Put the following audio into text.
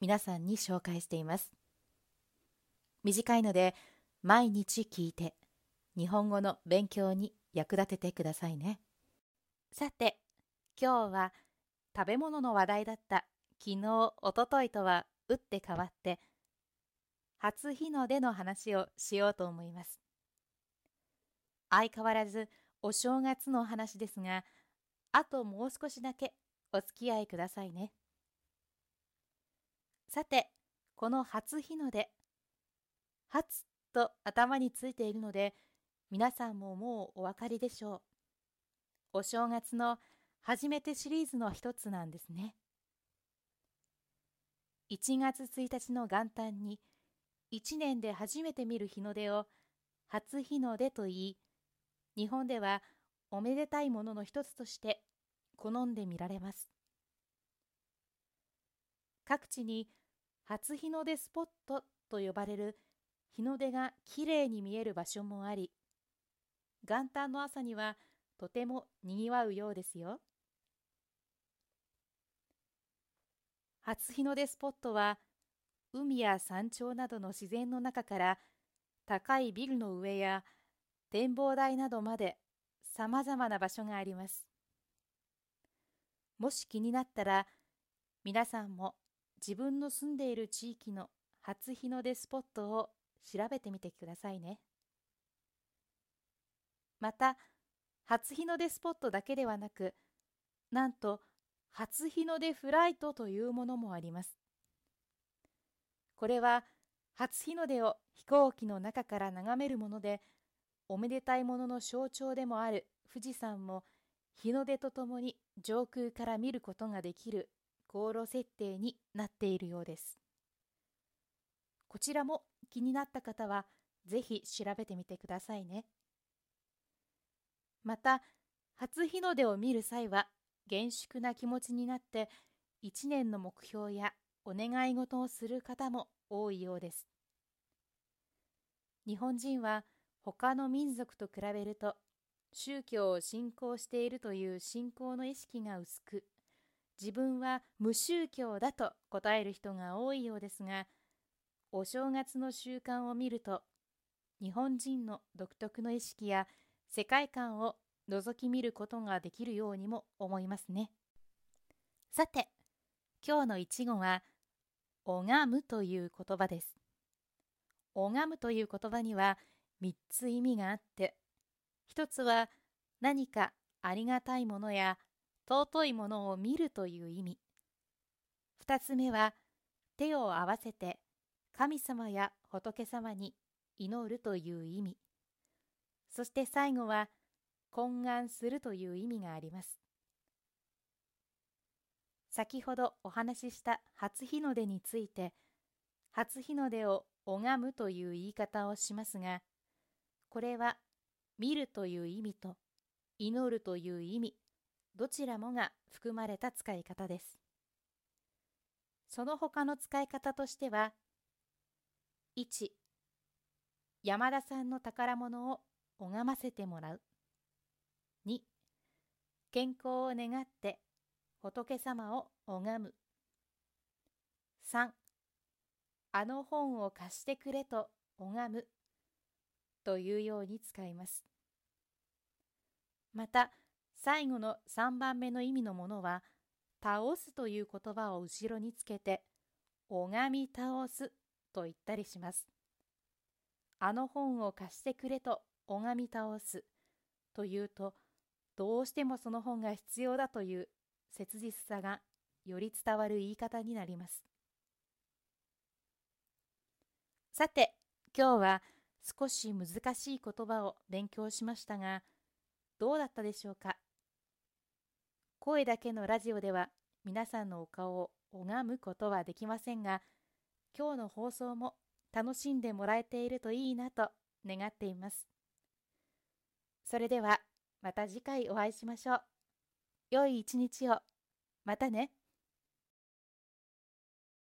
皆さんに紹介しています。短いので毎日聞いて日本語の勉強に役立ててくださいね。さて今日は食べ物の話題だった。昨日おとといとは打って変わって初日の出の話をしようと思います。相変わらずお正月の話ですがあともう少しだけお付き合いくださいね。さてこの初日の出。初と頭についているので皆さんももうお分かりでしょう。お正月の初めてシリーズの一つなんですね。1月1日の元旦に1年で初めて見る日の出を初日の出と言い日本ではおめでたいものの一つとして好んで見られます。各地に初日の出スポットと呼ばれる日の出がきれいに見える場所もあり元旦の朝にはとてもにぎわうようですよ。初日の出スポットは海や山頂などの自然の中から高いビルの上や展望台などまでさまざまな場所があります。もし気になったら皆さんも自分の住んでいる地域の初日の出スポットを調べてみてくださいね。また初日の出スポットだけではなくなんと初日の出フライトというものもあります。これは初日の出を飛行機の中から眺めるものでおめでたいものの象徴でもある富士山も日の出とともに上空から見ることができる航路設定になっているようです。こちらも気になった方はぜひ調べてみてくださいね。また、初日の出を見る際は厳粛な気持ちになって一年の目標やお願い事をする方も多いようです。日本人は他の民族と比べると宗教を信仰しているという信仰の意識が薄く自分は無宗教だと答える人が多いようですがお正月の習慣を見ると日本人の独特の意識や世界観を覗き見ることができるようにも思いますね。さて今日の一語は「拝む」という言葉です。拝むという言葉には3つ意味があって一つは何かありがたいものや尊いものを見るという意味。二つ目は手を合わせて神様や仏様に祈るという意味。そして最後は懇願するという意味があります。先ほどお話しした初日の出について、初日の出を拝むという言い方をしますが、これは見るという意味と祈るという意味どちらもが含まれた使い方です。その他の使い方としては、1、山田さんの宝物を拝ませてもらう。2、健康を願って仏様を拝む。3、あの本を貸してくれと拝む。というように使います。また、最後の3番目の意味のものは、倒すという言葉を後ろにつけて、拝み倒すと言ったりします。あの本を貸してくれと拝み倒すというと、どうしてもその本が必要だという切実さがより伝わる言い方になります。さて、今日は少し難しい言葉を勉強しましたが、どうだったでしょうか？声だけのラジオでは皆さんのお顔を拝むことはできませんが、今日の放送も楽しんでもらえているといいなと願っています。それではまた次回お会いしましょう。良い一日を。またね。